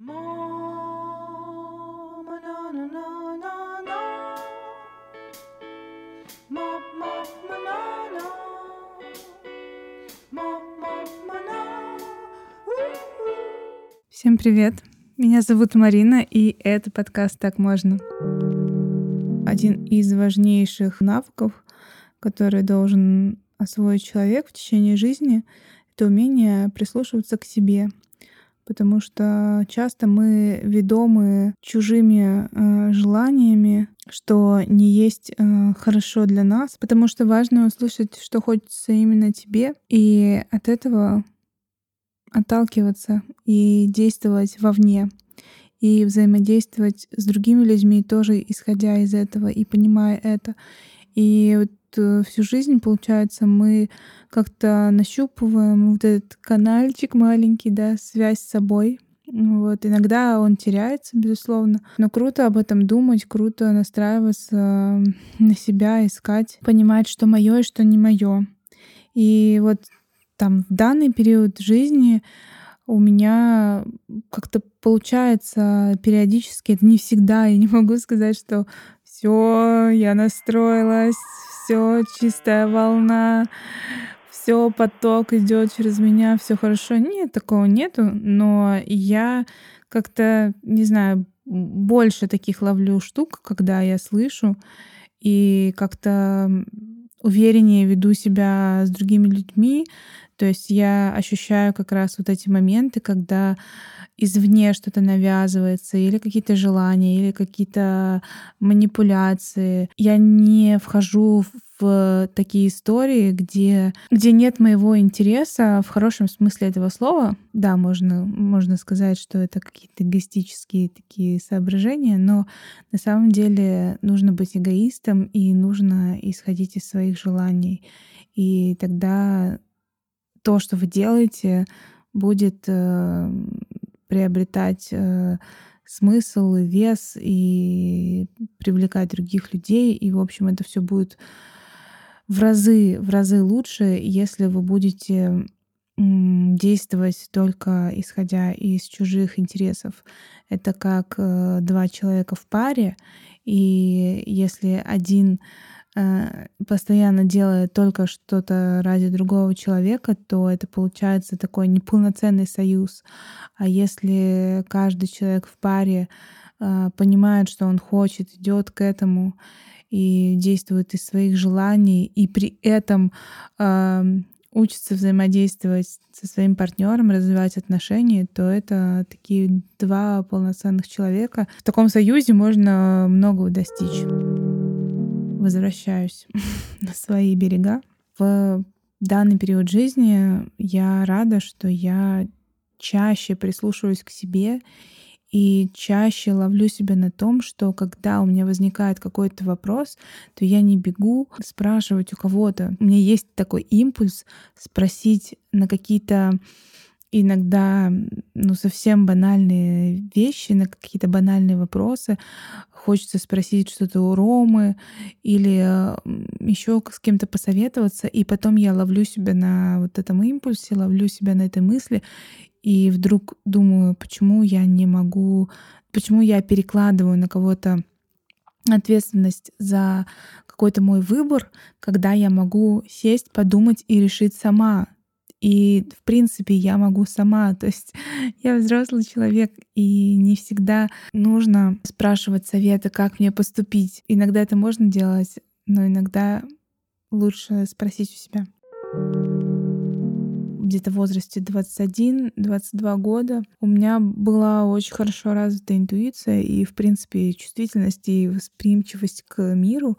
Всем привет! Меня зовут Марина, и это подкаст «Так можно». Один из важнейших навыков, который должен освоить человек в течение жизни, это умение прислушиваться к себе. Потому что часто мы ведомы чужими э, желаниями, что не есть э, хорошо для нас, потому что важно услышать, что хочется именно тебе, и от этого отталкиваться и действовать вовне и взаимодействовать с другими людьми тоже исходя из этого и понимая это. И вот э, всю жизнь, получается, мы как-то нащупываем вот этот канальчик маленький, да, связь с собой. Вот. Иногда он теряется, безусловно. Но круто об этом думать, круто настраиваться на себя, искать, понимать, что мое и что не мое. И вот там в данный период жизни у меня как-то получается периодически, это не всегда, я не могу сказать, что все, я настроилась, все, чистая волна, все, поток идет через меня, все хорошо. Нет, такого нету, но я как-то, не знаю, больше таких ловлю штук, когда я слышу, и как-то увереннее веду себя с другими людьми. То есть я ощущаю как раз вот эти моменты, когда извне что-то навязывается, или какие-то желания, или какие-то манипуляции. Я не вхожу в такие истории, где, где нет моего интереса в хорошем смысле этого слова. Да, можно, можно сказать, что это какие-то эгоистические такие соображения, но на самом деле нужно быть эгоистом и нужно исходить из своих желаний. И тогда то, что вы делаете, будет э, приобретать э, смысл и вес и привлекать других людей. И, в общем, это все будет в разы, в разы лучше, если вы будете действовать только исходя из чужих интересов. Это как э, два человека в паре, и если один постоянно делает только что-то ради другого человека, то это получается такой неполноценный союз. А если каждый человек в паре э, понимает, что он хочет, идет к этому и действует из своих желаний, и при этом э, учится взаимодействовать со своим партнером, развивать отношения, то это такие два полноценных человека. В таком союзе можно многого достичь возвращаюсь на свои берега. В данный период жизни я рада, что я чаще прислушиваюсь к себе и чаще ловлю себя на том, что когда у меня возникает какой-то вопрос, то я не бегу спрашивать у кого-то. У меня есть такой импульс спросить на какие-то иногда ну, совсем банальные вещи, на какие-то банальные вопросы. Хочется спросить что-то у Ромы или еще с кем-то посоветоваться, и потом я ловлю себя на вот этом импульсе, ловлю себя на этой мысли, и вдруг думаю, почему я не могу, почему я перекладываю на кого-то ответственность за какой-то мой выбор, когда я могу сесть, подумать и решить сама, и, в принципе, я могу сама. То есть я взрослый человек, и не всегда нужно спрашивать совета, как мне поступить. Иногда это можно делать, но иногда лучше спросить у себя. Где-то в возрасте 21-22 года у меня была очень хорошо развита интуиция и, в принципе, чувствительность и восприимчивость к миру.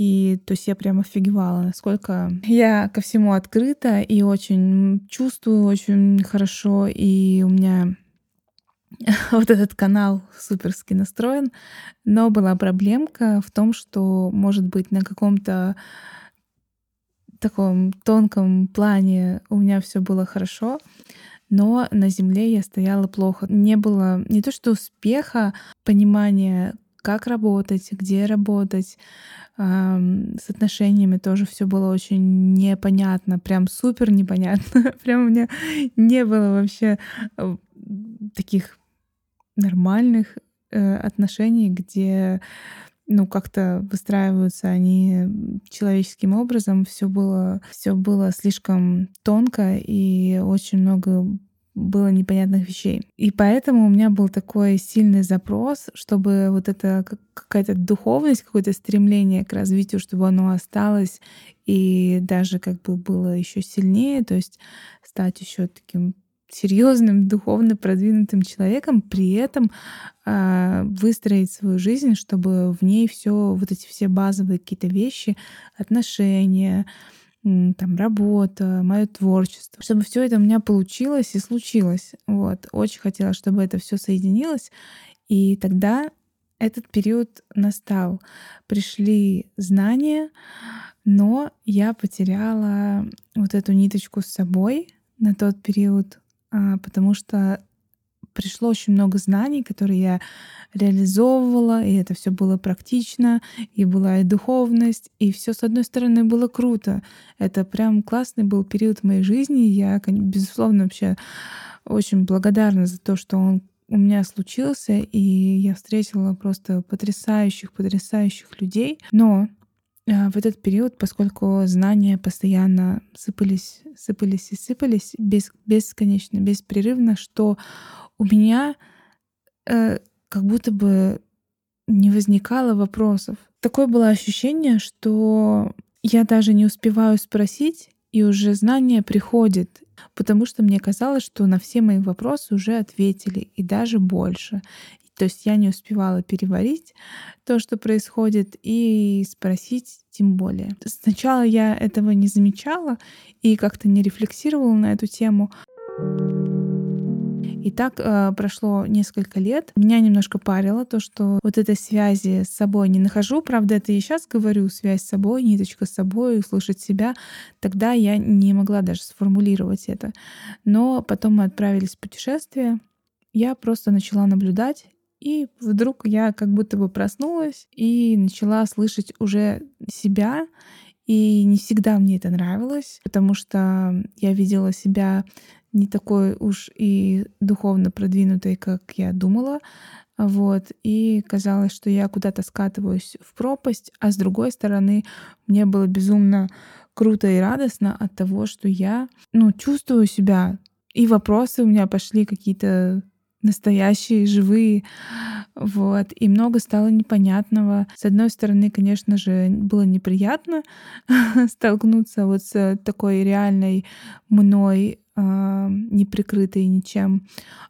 И то есть я прям офигевала, насколько я ко всему открыта и очень чувствую очень хорошо. И у меня вот этот канал суперски настроен. Но была проблемка в том, что, может быть, на каком-то таком тонком плане у меня все было хорошо, но на земле я стояла плохо. Не было не то что успеха, понимания, как работать, где работать. С отношениями тоже все было очень непонятно, прям супер непонятно. Прям у меня не было вообще э, таких нормальных э, отношений, где ну, как-то выстраиваются они человеческим образом. Все было, все было слишком тонко и очень много было непонятных вещей. И поэтому у меня был такой сильный запрос, чтобы вот эта какая-то духовность, какое-то стремление к развитию, чтобы оно осталось и даже как бы было еще сильнее, то есть стать еще таким серьезным, духовно продвинутым человеком, при этом э, выстроить свою жизнь, чтобы в ней все, вот эти все базовые какие-то вещи, отношения, там работа, мое творчество, чтобы все это у меня получилось и случилось. Вот. Очень хотела, чтобы это все соединилось. И тогда этот период настал. Пришли знания, но я потеряла вот эту ниточку с собой на тот период, а, потому что пришло очень много знаний, которые я реализовывала, и это все было практично, и была и духовность, и все с одной стороны было круто. Это прям классный был период в моей жизни. Я, безусловно, вообще очень благодарна за то, что он у меня случился, и я встретила просто потрясающих, потрясающих людей. Но в этот период, поскольку знания постоянно сыпались, сыпались и сыпались без, бесконечно, беспрерывно, что у меня э, как будто бы не возникало вопросов. Такое было ощущение, что я даже не успеваю спросить, и уже знание приходит, потому что мне казалось, что на все мои вопросы уже ответили, и даже больше. То есть я не успевала переварить то, что происходит, и спросить тем более. Сначала я этого не замечала и как-то не рефлексировала на эту тему. И так э, прошло несколько лет. Меня немножко парило то, что вот этой связи с собой не нахожу. Правда, это я сейчас говорю, связь с собой, ниточка с собой, услышать себя. Тогда я не могла даже сформулировать это. Но потом мы отправились в путешествие. Я просто начала наблюдать и вдруг я как будто бы проснулась и начала слышать уже себя. И не всегда мне это нравилось, потому что я видела себя не такой уж и духовно продвинутой, как я думала. Вот. И казалось, что я куда-то скатываюсь в пропасть, а с другой стороны, мне было безумно круто и радостно от того, что я ну, чувствую себя. И вопросы у меня пошли какие-то настоящие, живые. Вот. И много стало непонятного. С одной стороны, конечно же, было неприятно столкнуться вот с такой реальной мной а, не прикрытой ничем.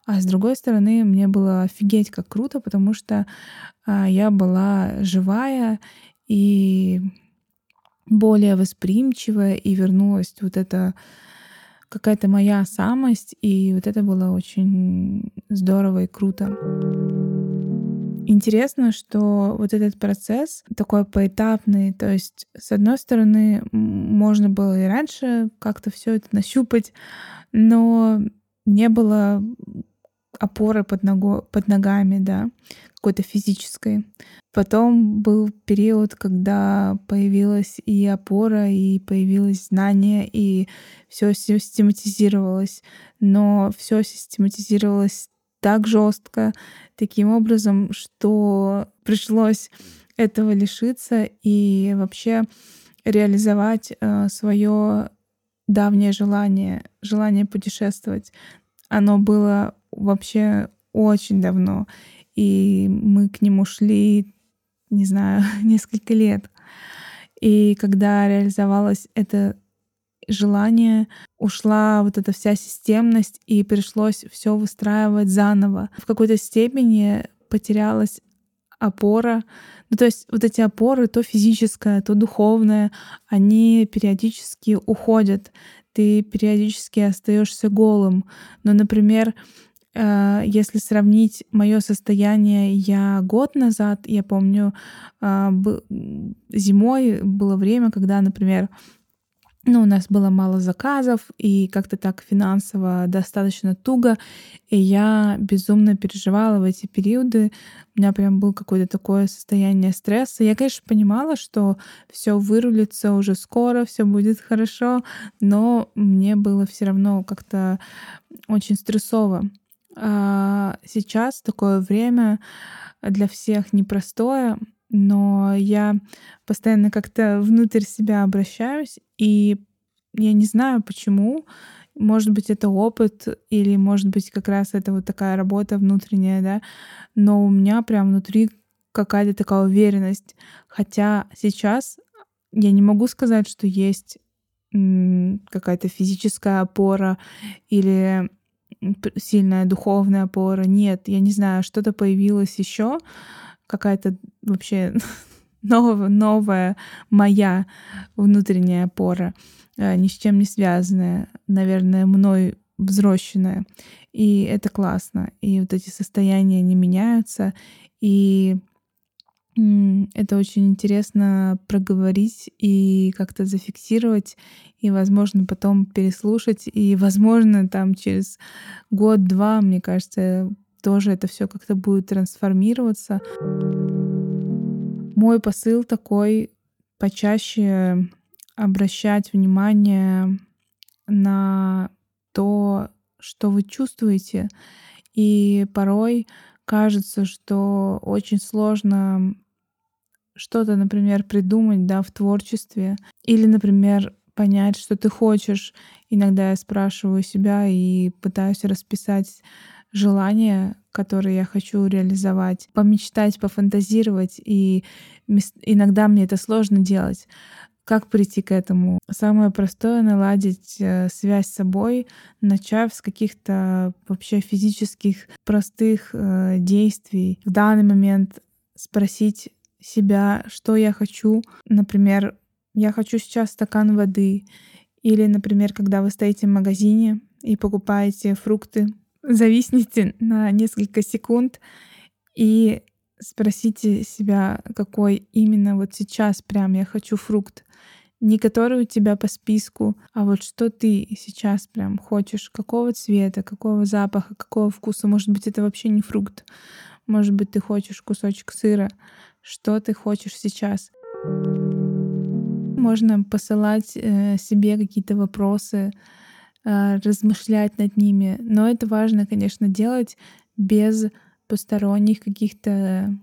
А с другой стороны, мне было офигеть как круто, потому что а, я была живая и более восприимчивая, и вернулась вот эта какая-то моя самость, и вот это было очень здорово и круто. Интересно, что вот этот процесс такой поэтапный, то есть, с одной стороны, можно было и раньше как-то все это нащупать, но не было опоры под, ногу, под ногами, да, какой-то физической. Потом был период, когда появилась и опора, и появилось знание, и все систематизировалось. Но все систематизировалось так жестко, таким образом, что пришлось этого лишиться и вообще реализовать э, свое давнее желание, желание путешествовать. Оно было вообще очень давно, и мы к нему шли, не знаю, несколько лет. И когда реализовалось это желание, ушла вот эта вся системность, и пришлось все выстраивать заново. В какой-то степени потерялась опора. Ну, то есть вот эти опоры, то физическое, то духовное, они периодически уходят. Ты периодически остаешься голым. Но, например, если сравнить мое состояние я год назад, я помню, э, зимой было время, когда, например, ну, у нас было мало заказов, и как-то так финансово достаточно туго, и я безумно переживала в эти периоды. У меня прям было какое-то такое состояние стресса. Я, конечно, понимала, что все вырулится уже скоро, все будет хорошо, но мне было все равно как-то очень стрессово. А, сейчас такое время для всех непростое, но я постоянно как-то внутрь себя обращаюсь, и я не знаю почему. Может быть, это опыт, или, может быть, как раз это вот такая работа внутренняя, да, но у меня прям внутри какая-то такая уверенность. Хотя сейчас я не могу сказать, что есть какая-то физическая опора или сильная духовная опора. Нет, я не знаю, что-то появилось еще, какая-то вообще новая, новая моя внутренняя опора, э, ни с чем не связанная, наверное, мной взросленная. И это классно. И вот эти состояния не меняются. И это очень интересно проговорить и как-то зафиксировать, и, возможно, потом переслушать, и, возможно, там через год-два, мне кажется, тоже это все как-то будет трансформироваться. Мой посыл такой почаще обращать внимание на то, что вы чувствуете. И порой кажется, что очень сложно что-то, например, придумать, да, в творчестве. Или, например, понять, что ты хочешь. Иногда я спрашиваю себя и пытаюсь расписать желания, которые я хочу реализовать, помечтать, пофантазировать, и иногда мне это сложно делать. Как прийти к этому? Самое простое — наладить э, связь с собой, начав с каких-то вообще физических простых э, действий. В данный момент спросить себя, что я хочу. Например, я хочу сейчас стакан воды. Или, например, когда вы стоите в магазине и покупаете фрукты, зависните на несколько секунд и спросите себя, какой именно вот сейчас прям я хочу фрукт. Не который у тебя по списку, а вот что ты сейчас прям хочешь, какого цвета, какого запаха, какого вкуса. Может быть, это вообще не фрукт. Может быть, ты хочешь кусочек сыра. Что ты хочешь сейчас? Можно посылать э, себе какие-то вопросы, э, размышлять над ними. Но это важно, конечно, делать без посторонних каких-то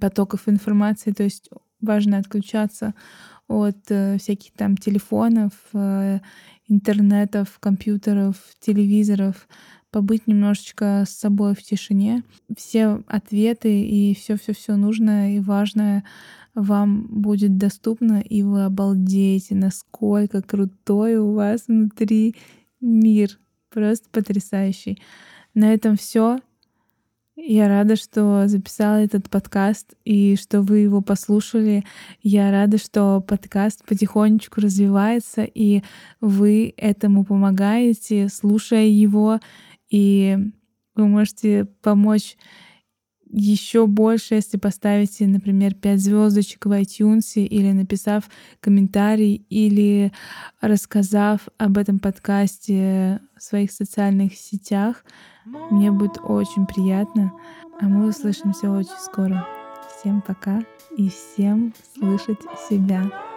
потоков информации. То есть важно отключаться от э, всяких там телефонов, э, интернетов, компьютеров, телевизоров, побыть немножечко с собой в тишине. Все ответы и все-все-все нужное и важное вам будет доступно, и вы обалдеете, насколько крутой у вас внутри мир. Просто потрясающий. На этом все. Я рада, что записала этот подкаст и что вы его послушали. Я рада, что подкаст потихонечку развивается, и вы этому помогаете, слушая его, и вы можете помочь еще больше, если поставите, например, 5 звездочек в iTunes или написав комментарий или рассказав об этом подкасте в своих социальных сетях. Мне будет очень приятно. А мы услышимся очень скоро. Всем пока и всем слышать себя.